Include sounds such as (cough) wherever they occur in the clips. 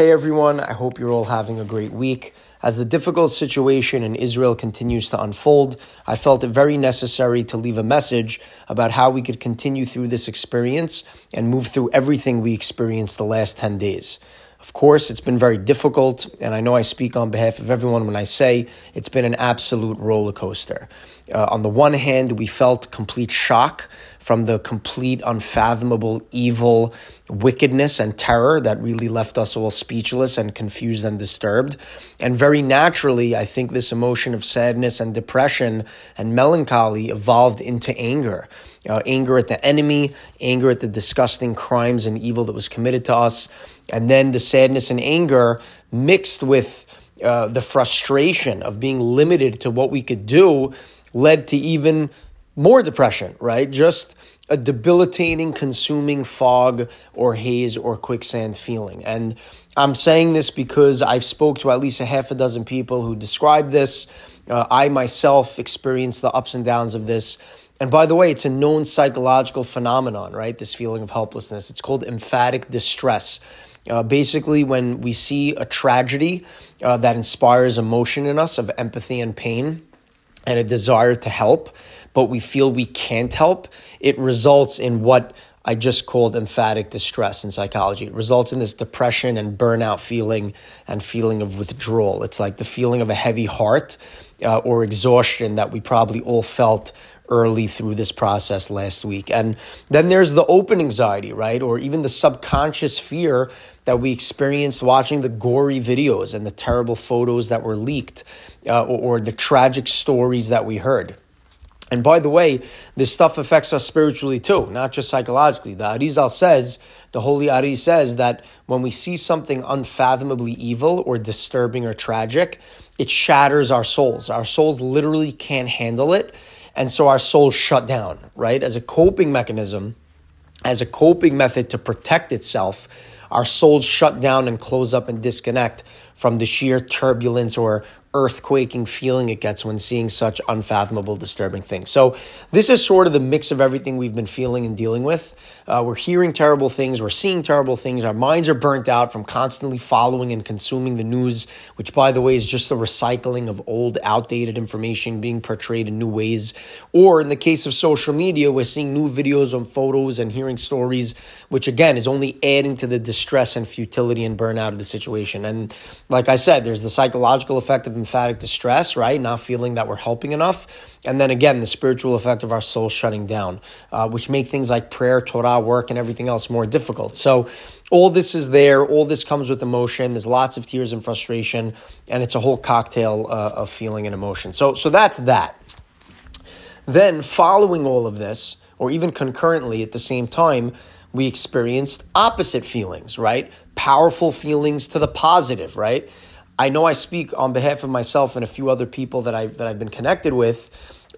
Hey everyone, I hope you're all having a great week. As the difficult situation in Israel continues to unfold, I felt it very necessary to leave a message about how we could continue through this experience and move through everything we experienced the last 10 days. Of course, it's been very difficult, and I know I speak on behalf of everyone when I say it's been an absolute roller coaster. Uh, on the one hand, we felt complete shock from the complete, unfathomable evil, wickedness, and terror that really left us all speechless and confused and disturbed. And very naturally, I think this emotion of sadness and depression and melancholy evolved into anger. Uh, anger at the enemy, anger at the disgusting crimes and evil that was committed to us, and then the sadness and anger mixed with uh, the frustration of being limited to what we could do led to even more depression, right? Just a debilitating, consuming fog or haze or quicksand feeling. And I'm saying this because I've spoke to at least a half a dozen people who describe this. Uh, I myself experienced the ups and downs of this. And by the way, it's a known psychological phenomenon, right? This feeling of helplessness. It's called emphatic distress. Uh, basically, when we see a tragedy uh, that inspires emotion in us of empathy and pain, and a desire to help, but we feel we can't help, it results in what I just called emphatic distress in psychology. It results in this depression and burnout feeling and feeling of withdrawal. It's like the feeling of a heavy heart uh, or exhaustion that we probably all felt early through this process last week. And then there's the open anxiety, right? Or even the subconscious fear that we experienced watching the gory videos and the terrible photos that were leaked uh, or, or the tragic stories that we heard. And by the way, this stuff affects us spiritually too, not just psychologically. The Arizal says, the Holy Ari says that when we see something unfathomably evil or disturbing or tragic, it shatters our souls. Our souls literally can't handle it. And so our souls shut down, right? As a coping mechanism, as a coping method to protect itself, our souls shut down and close up and disconnect from the sheer turbulence or earthquaking feeling it gets when seeing such unfathomable, disturbing things. So, this is sort of the mix of everything we've been feeling and dealing with. Uh, we're hearing terrible things, we're seeing terrible things, our minds are burnt out from constantly following and consuming the news, which, by the way, is just the recycling of old, outdated information being portrayed in new ways. Or in the case of social media, we're seeing new videos and photos and hearing stories, which again is only adding to the distress and futility and burnout of the situation. And like I said, there's the psychological effect of emphatic distress, right? Not feeling that we're helping enough. And then again, the spiritual effect of our soul shutting down, uh, which make things like prayer, Torah, work, and everything else more difficult. So all this is there. All this comes with emotion. There's lots of tears and frustration, and it's a whole cocktail uh, of feeling and emotion. So, so that's that. Then, following all of this, or even concurrently at the same time, we experienced opposite feelings, right? Powerful feelings to the positive, right? I know I speak on behalf of myself and a few other people that I've that I've been connected with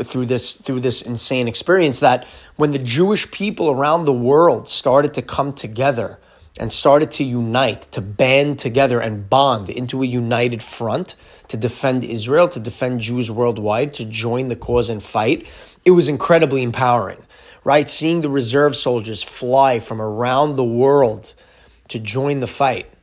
through this through this insane experience that when the Jewish people around the world started to come together and started to unite, to band together and bond into a united front to defend Israel, to defend Jews worldwide, to join the cause and fight, it was incredibly empowering. Right? Seeing the reserve soldiers fly from around the world to join the fight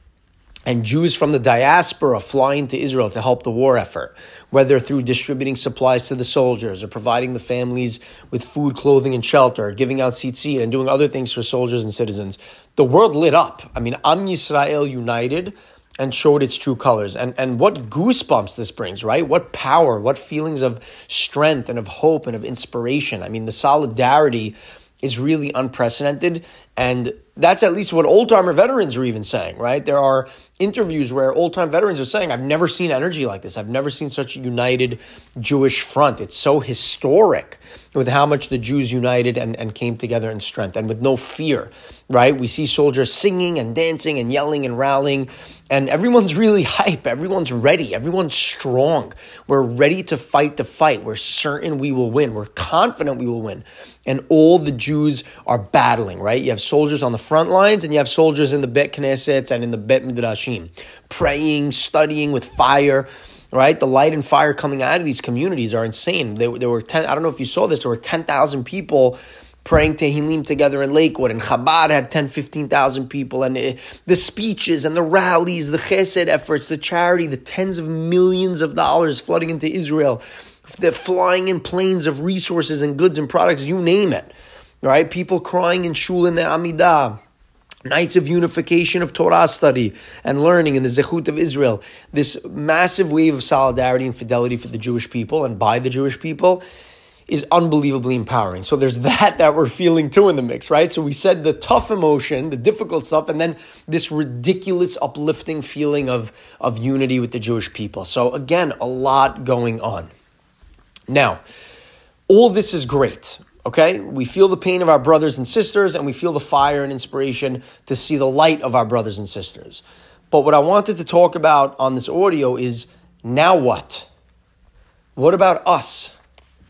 and Jews from the diaspora flying to Israel to help the war effort, whether through distributing supplies to the soldiers or providing the families with food, clothing, and shelter, giving out tzitzit and doing other things for soldiers and citizens. The world lit up. I mean, Am Yisrael united and showed its true colors. And, and what goosebumps this brings, right? What power, what feelings of strength and of hope and of inspiration. I mean, the solidarity is really unprecedented. And that's at least what old timer veterans are even saying, right? There are interviews where old time veterans are saying, I've never seen energy like this. I've never seen such a united Jewish front. It's so historic with how much the Jews united and, and came together in strength and with no fear, right? We see soldiers singing and dancing and yelling and rallying, and everyone's really (laughs) hype. Everyone's ready. Everyone's strong. We're ready to fight the fight. We're certain we will win. We're confident we will win. And all the Jews are battling, right? You have soldiers on the front lines and you have soldiers in the Bet Knesset and in the Bet Midrashim, praying, studying with fire right? The light and fire coming out of these communities are insane. There, there were 10, I don't know if you saw this, there were 10,000 people praying Tehillim together in Lakewood, and Chabad had 10, 15,000 people, and it, the speeches and the rallies, the chesed efforts, the charity, the tens of millions of dollars flooding into Israel, the flying in planes of resources and goods and products, you name it, right? People crying in shul in the Amidah, nights of unification of Torah study and learning in the Zechut of Israel, this massive wave of solidarity and fidelity for the Jewish people and by the Jewish people is unbelievably empowering. So there's (laughs) that that we're feeling too in the mix, right? So we said the tough emotion, the difficult stuff, and then this ridiculous uplifting feeling of, of unity with the Jewish people. So again, a lot going on. Now, all this is great. Okay, we feel the pain of our brothers and sisters, and we feel the fire and inspiration to see the light of our brothers and sisters. But what I wanted to talk about on this audio is now what? What about us?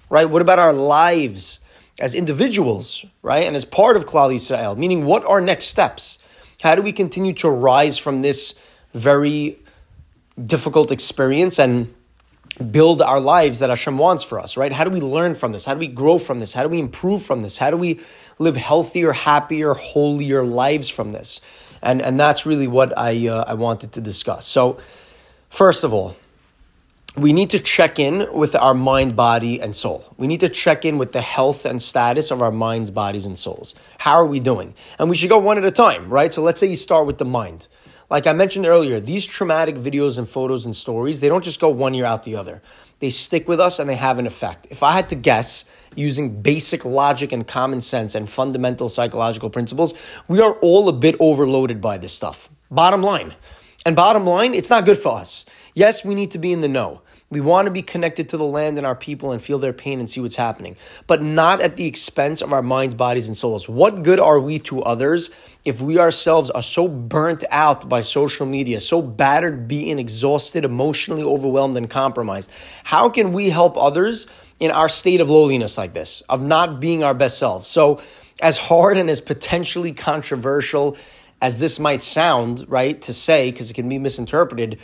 Right? What about our lives as individuals, right? And as part of Klal Yisrael, meaning what are next steps? How do we continue to rise from this very difficult experience and build our lives that Hashem wants for us, right? How do we learn from this? How do we grow from this? How do we improve from this? How do we live healthier, happier, holier lives from this? And, and that's really what I, uh, I wanted to discuss. So, first of all, we need to check in with our mind, body, and soul. We need to check in with the health and status of our minds, bodies, and souls. How are we doing? And we should go one at a time, right? So let's say you start with the mind. Like I mentioned earlier, these traumatic videos and photos and stories, they don't just go one year out the other. They stick with us and they have an effect. If I had to guess, using basic logic and common sense and fundamental psychological principles, we are all a bit overloaded by this stuff. Bottom line. And bottom line, it's not good for us. Yes, we need to be in the know. We want to be connected to the land and our people and feel their pain and see what's happening, but not at the expense of our minds, bodies, and souls. What good are we to others if we ourselves are so burnt out by social media, so battered, beaten, exhausted, emotionally overwhelmed, and compromised? How can we help others in our state of lowliness like this, of not being our best selves? So, as hard and as potentially controversial as this might sound, right, to say, because it can be misinterpreted,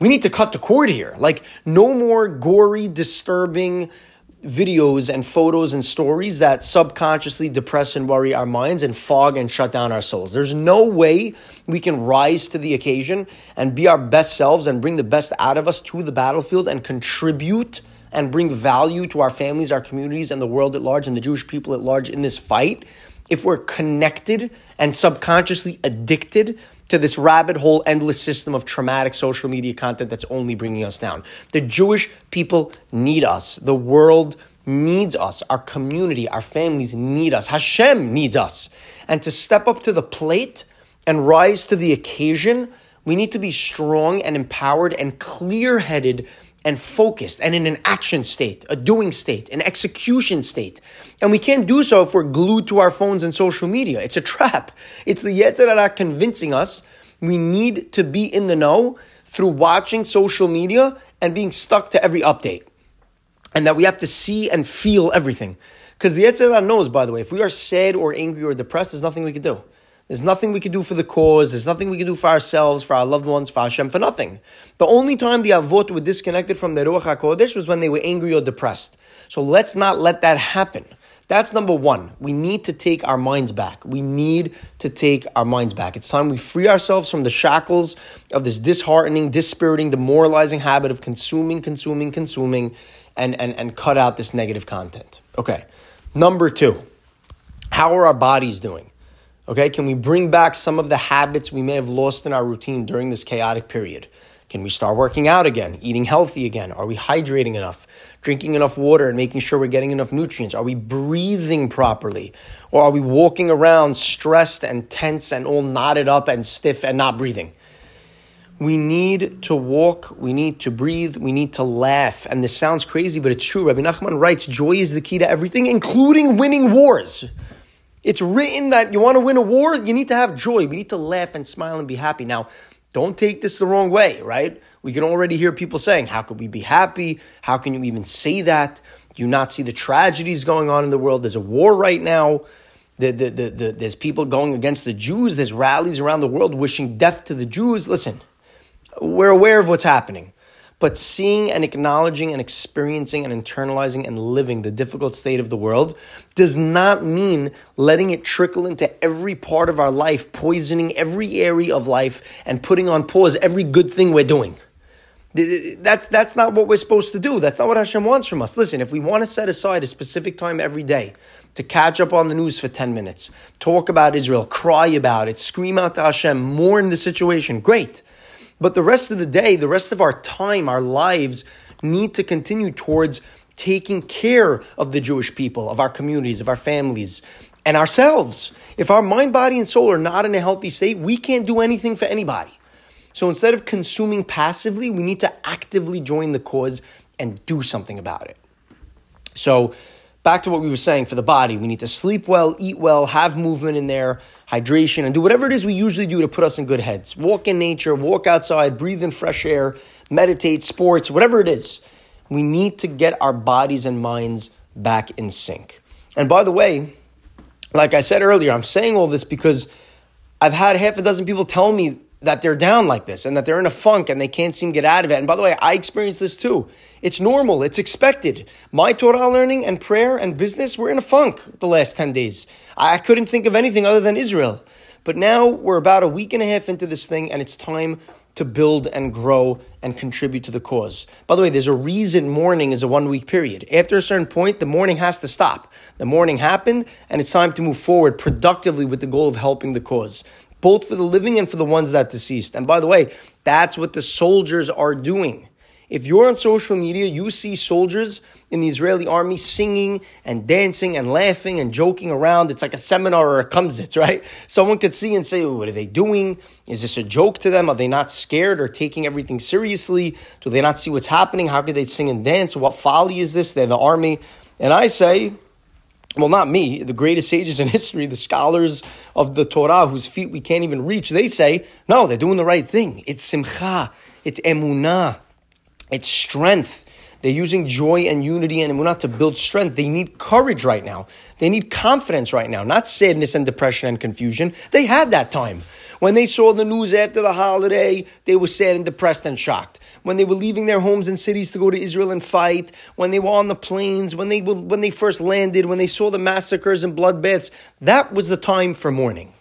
we need to cut the cord here. Like, no more gory, disturbing videos and photos and stories that subconsciously depress and worry our minds and fog and shut down our souls. There's no way we can rise to the occasion and be our best selves and bring the best out of us to the battlefield and contribute and bring value to our families, our communities, and the world at large and the Jewish people at large in this fight if we're connected and subconsciously addicted to this rabbit hole, endless system of traumatic social media content that's only bringing us down. The Jewish people need us. The world needs us. Our community, our families need us. Hashem needs us. And to step up to the plate and rise to the occasion, we need to be strong and empowered and clear headed and focused and in an action state, a doing state, an execution state. And we can't do so if we're glued to our phones and social media. It's a (laughs) trap. It's the Yetzer Hara convincing us we need to be in the know through watching social media and being stuck to every update. And that we have to see and feel everything. Because the Yetzer Hara knows, by the way, if we are sad or angry or depressed, there's nothing we can do. There's nothing we can do for the cause. There's nothing we can do for ourselves, for our loved ones, for Hashem, for nothing. The only time the Avot were disconnected from the Ruach HaKodesh was when they were angry or depressed. So let's not let that happen. That's number one. We need to take our minds back. We need to take our minds back. It's time we free ourselves from the shackles of this disheartening, dispiriting, demoralizing habit of consuming, consuming, consuming, and, and, and cut out this negative content. Okay. Number two, how are our bodies doing? Okay, can we bring back some of the habits we may have lost in our routine during this chaotic period? Can we start working out again, eating healthy again? Are we hydrating enough, drinking enough water and making sure we're getting enough nutrients? Are we breathing properly? Or are we walking around stressed and tense and all knotted up and stiff and not breathing? We need to walk, we need to breathe, we need to laugh. And this sounds crazy, but it's true. Rabbi Nachman writes joy is the key to everything, including winning wars. It's written that you want to win a war, you need to have joy. We need to laugh and smile and be happy. Now, don't take this the wrong way, right? We can already hear people saying, How could we be happy? How can you even say that? Do you not see the tragedies going on in the world? There's a war right now. The, the, the, the, there's people going against the Jews. There's rallies around the world wishing death to the Jews. Listen, we're aware of what's happening. But seeing and acknowledging and experiencing and internalizing and living the difficult state of the world does not mean letting it trickle into every part of our life, poisoning every area of life, and putting on pause every good thing we're doing. That's, that's not what we're supposed to do. That's not what Hashem wants from us. Listen, if we want to set aside a specific time every day to catch up on the news for 10 minutes, talk about Israel, cry about it, scream out to Hashem, mourn the situation, great. But the rest of the day, the rest of our time, our lives need to continue towards taking care of the Jewish people, of our communities, of our families, and ourselves. If our mind, body, and soul are not in a healthy state, we can't do anything for anybody. So instead of consuming passively, we need to actively join the cause and do something about it. So, back to what we were saying for the body, we need to sleep well, eat well, have movement in there, hydration, and do whatever it is we usually do to put us in good heads. Walk in nature, walk outside, breathe in fresh air, meditate, sports, whatever it is. We need to get our bodies and minds back in sync. And by the way, like I said earlier, I'm saying all this because I've had half a dozen people tell me that they're down like this and that they're in a funk and they can't seem to get out of it. And by the way, I experienced this too. It's normal, it's expected. My Torah learning and prayer and business were in a funk the last 10 days. I couldn't think of anything other than Israel. But now we're about a week and a half into this thing and it's time to build and grow and contribute to the cause. By the way, there's a reason mourning is a one week period. After a certain point, the mourning has to stop. The mourning happened and it's time to move forward productively with the goal of helping the cause both for the living and for the ones that deceased. And by the way, that's what the soldiers are doing. If you're on social media, you see soldiers in the Israeli army singing and dancing and laughing and joking around. It's like a seminar or a kumsitz, right? (laughs) Someone could see and say, What are they doing? Is this a joke to them? Are they not scared or taking everything seriously? Do they not see what's happening? How could they sing and dance? What folly is this? They're the army. And I say, well, not me, the greatest sages in (laughs) history, the scholars of the Torah whose feet we can't even reach, they say, no, they're doing the right thing. It's simcha, it's emunah, it's strength. They're using joy and unity and emunah to build strength. They need courage right now. They need confidence right now, not sadness and depression and confusion. They had that time. When they saw the news after the holiday, they were sad and depressed and shocked when they were leaving their homes and cities to go to Israel and fight, when they were on the planes, when they, were, when they first landed, when they saw the massacres and bloodbaths, that was the time for mourning.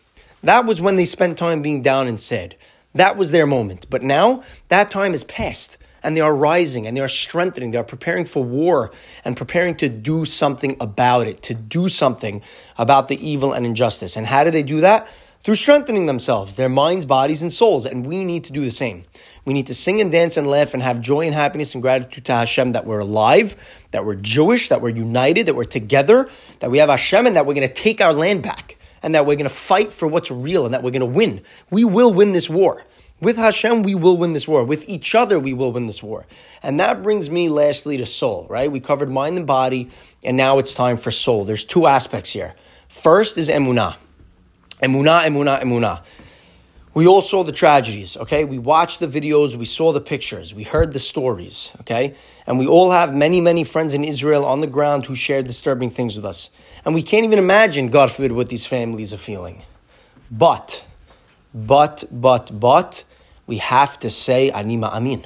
That was when they spent time being down and sad. That was their moment. But now, that time is past and they are rising and they are strengthening. They are preparing for war and preparing to do something about it, to do something about the evil and injustice. And how do they do that? Through strengthening themselves, their minds, bodies, and souls. And we need to do the same. We need to sing and dance and laugh and have joy and happiness and gratitude to Hashem that we're alive, that we're Jewish, that we're united, that we're together, that we have Hashem, and that we're going to take our land back, and that we're going to fight for what's real, and that we're going to win. We will win this war. With Hashem, we will win this war. With each other, we will win this war. And that brings me lastly to soul, right? We covered mind and body, and now it's time for soul. There's two aspects here. First is emunah. Emunah, emunah, emunah. We all saw the tragedies, okay? We watched the videos, we saw the pictures, we heard the stories, okay? And we all have many, many friends in Israel on the ground who shared disturbing things with us. And we can't even imagine, God forbid, what these families are feeling. But, but, but, but, we have to say, Ani Ma'amin.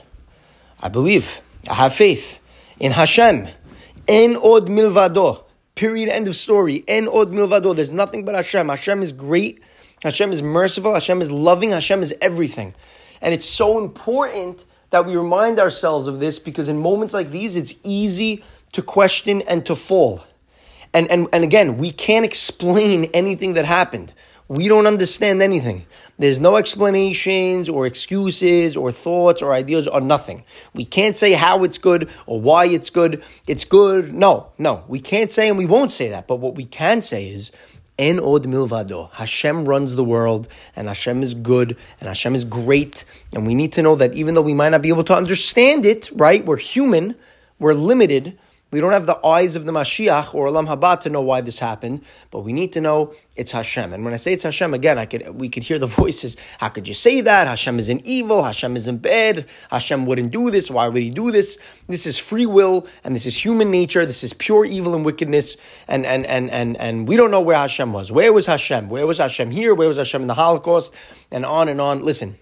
I believe, I have faith in Hashem. En od milvado. Period, end of story. En od milvado. There's nothing but Hashem. Hashem is great. Hashem is merciful, Hashem is loving, Hashem is everything. And it's so important that we remind ourselves of this because in moments like these, it's easy to question and to fall. And, and, and again, we can't explain anything that happened. We don't understand anything. There's no explanations or excuses or thoughts or ideas or nothing. We can't say how it's good or why it's good. It's good. No, no. We can't say and we won't say that. But what we can say is En od milvado. Hashem runs the world, and Hashem is good, and Hashem is great. And we need to know that even though we might not be able to understand it, right? We're human, we're limited, we don't have the eyes of the Mashiach or Olam Haba to know why this happened, but we need to know it's Hashem. And when I say it's Hashem, again, I could we could hear the (laughs) voices. How could you say that? Hashem is in evil. Hashem is in bad. Hashem wouldn't do this. Why would he do this? This is free will, and this is human nature. This is pure evil and wickedness. And and and and and we don't know where Hashem was. Where was Hashem? Where was Hashem here? Where was Hashem in the Holocaust? And on and on. Listen,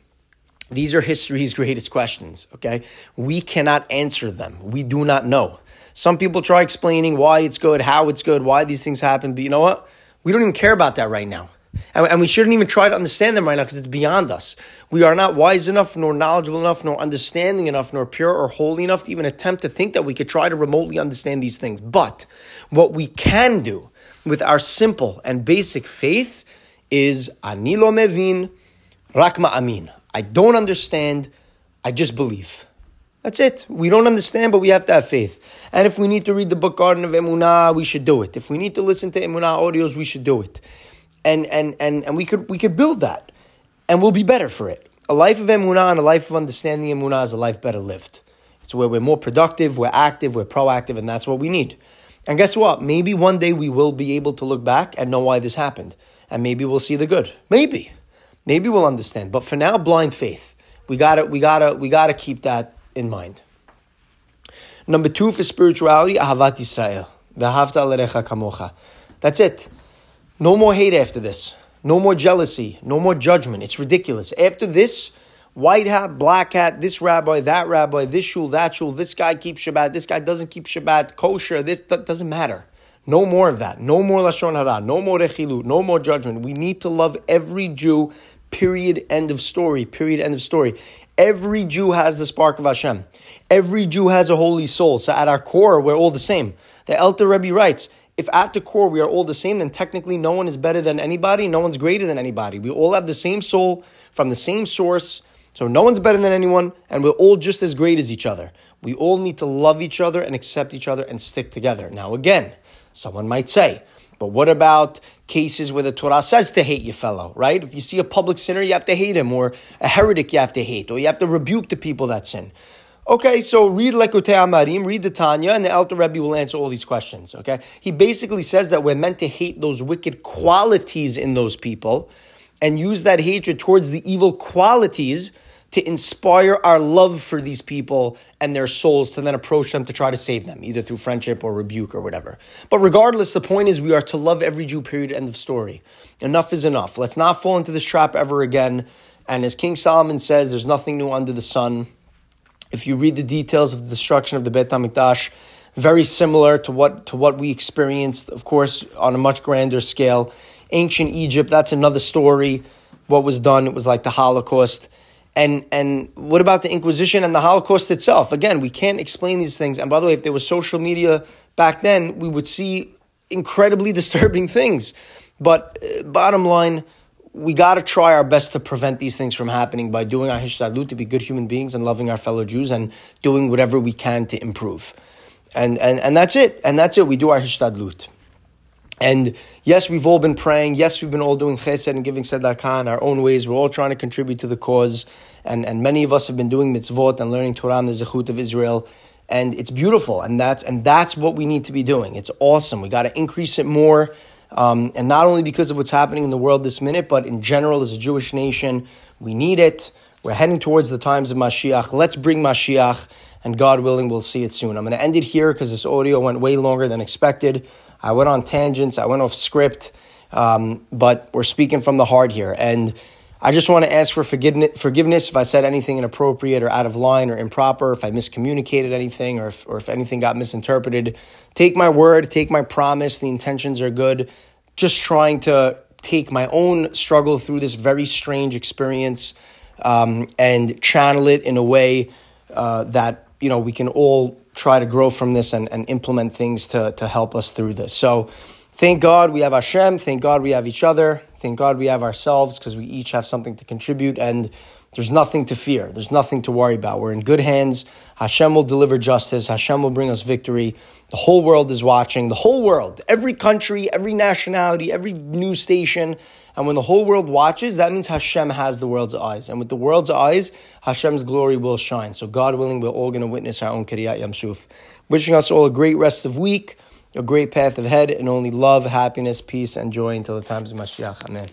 These are history's greatest questions, okay? We cannot answer them. We do not know. Some people try explaining why it's good, how it's good, why these things happen, but you know what? We don't even care about that right now. And, we shouldn't even try to understand them right now because it's beyond us. We are not wise enough, nor knowledgeable enough, nor understanding enough, nor pure or holy enough to even attempt to think that we could try to remotely understand these things. But what we can do with our simple and basic faith is anilo mevin rakma amin. I don't understand, I just believe. That's it. We don't understand, but we have to have faith. And if we need to read the book Garden of Emunah, we should do it. If we need to listen to Emunah audios, we should do it and and and and we could we could build that, and we'll be better for it. A life of emunah and a life of understanding emunah is a life better lived. It's where we're more productive, we're active, we're proactive, and that's what we need. And guess what? Maybe one day we will be able to look back and know why this happened, and maybe we'll see the good. Maybe, maybe we'll understand. But for now, blind faith. We gotta we gotta we gotta keep that in mind. Number two for spirituality, ahavat Israel. That's it. No more hate after this. No more jealousy. No more judgment. It's ridiculous. After this, white hat, black hat, this rabbi, that rabbi, this shul, that shul, this guy keeps Shabbat, this guy doesn't keep Shabbat, kosher, this that doesn't matter. No more of that. No more Lashon Hara. No more Rechilu. No more judgment. We need to love every Jew, period, end of story, period, end of story. Every Jew has the spark of Hashem. Every Jew has a holy soul. So at our core, we're all the same. The Alter Rebbe writes, if at the core we are all the same, then technically no one is better than anybody, no one's greater than anybody. We all have the same soul from the same source, so no one's better than anyone, and we're all just as great as each other. We all need to love each other and accept each other and stick together. Now, again, someone might say, but what about cases where the Torah says to hate your fellow, right? If you see a public sinner, you have to hate him, or a heretic, you have to hate, or you have to rebuke the people that sin. Okay, so read Likutei Amarim, read the Tanya, and the Alter Rebbe will answer all these questions. Okay, he basically says that we're meant to hate those wicked qualities in those people, and use that hatred towards the evil qualities to inspire our love for these people and their souls to then approach them to try to save them, either through friendship or rebuke or whatever. But regardless, the point is we are to love every Jew. Period. End of story. Enough is enough. Let's not fall into this trap ever again. And as King Solomon says, there's nothing new under the sun. If you read the details of the destruction of the Beit HaMikdash, very similar to what to what we experienced, of course, on a much grander scale. Ancient Egypt, that's another story. What was done, it was like the Holocaust. And and what about the Inquisition and the Holocaust itself? Again, we can't explain these things. And by the way, if there was social media back then, we would see incredibly (laughs) disturbing things. But uh, bottom line, we got to try our best to prevent these things from happening by doing our hishtadlut to be good human beings and loving our fellow Jews and doing whatever we can to improve. And, and, and that's it. And that's it. We do our hishtadlut. And yes, we've all been praying. Yes, we've been all doing chesed and giving tzedakah in our own ways. We're all trying to contribute to the cause. And, and many of us have been doing mitzvot and learning Torah and the Zechut of Israel. And it's beautiful. And that's, and that's what we need to be doing. It's awesome. We got to increase it more. Um, and not only because of what's happening in the world this minute, but in general as a Jewish nation, we need it. We're heading towards the times of Mashiach. Let's bring Mashiach, and God willing, we'll see it soon. I'm going to end it here because this audio went way longer than expected. I went on tangents, I went off script, um, but we're speaking from the heart here. And I just want to ask for forgiveness if I said anything inappropriate or out of line or improper, if I miscommunicated anything or if, or if anything got misinterpreted. Take my word, take my promise, the intentions are good. Just trying to take my own struggle through this very strange experience um, and channel it in a way uh, that you know we can all try to grow from this and, and implement things to, to help us through this. So thank God we have Hashem, thank God we have each other. Thank God we have ourselves because we each have something to contribute and there's nothing to fear. There's nothing to worry about. We're in good hands. Hashem will deliver justice. Hashem will bring us victory. The whole world is watching. The whole world, every country, every nationality, every news station. And when the whole world watches, that means Hashem has the world's eyes. And with the world's eyes, Hashem's glory will shine. So God willing, we're all going to witness our own Kriat Yam Suf. Wishing us all a great rest of week a great path ahead, and only love, happiness, peace, and joy until the times of Mashiach. Amen.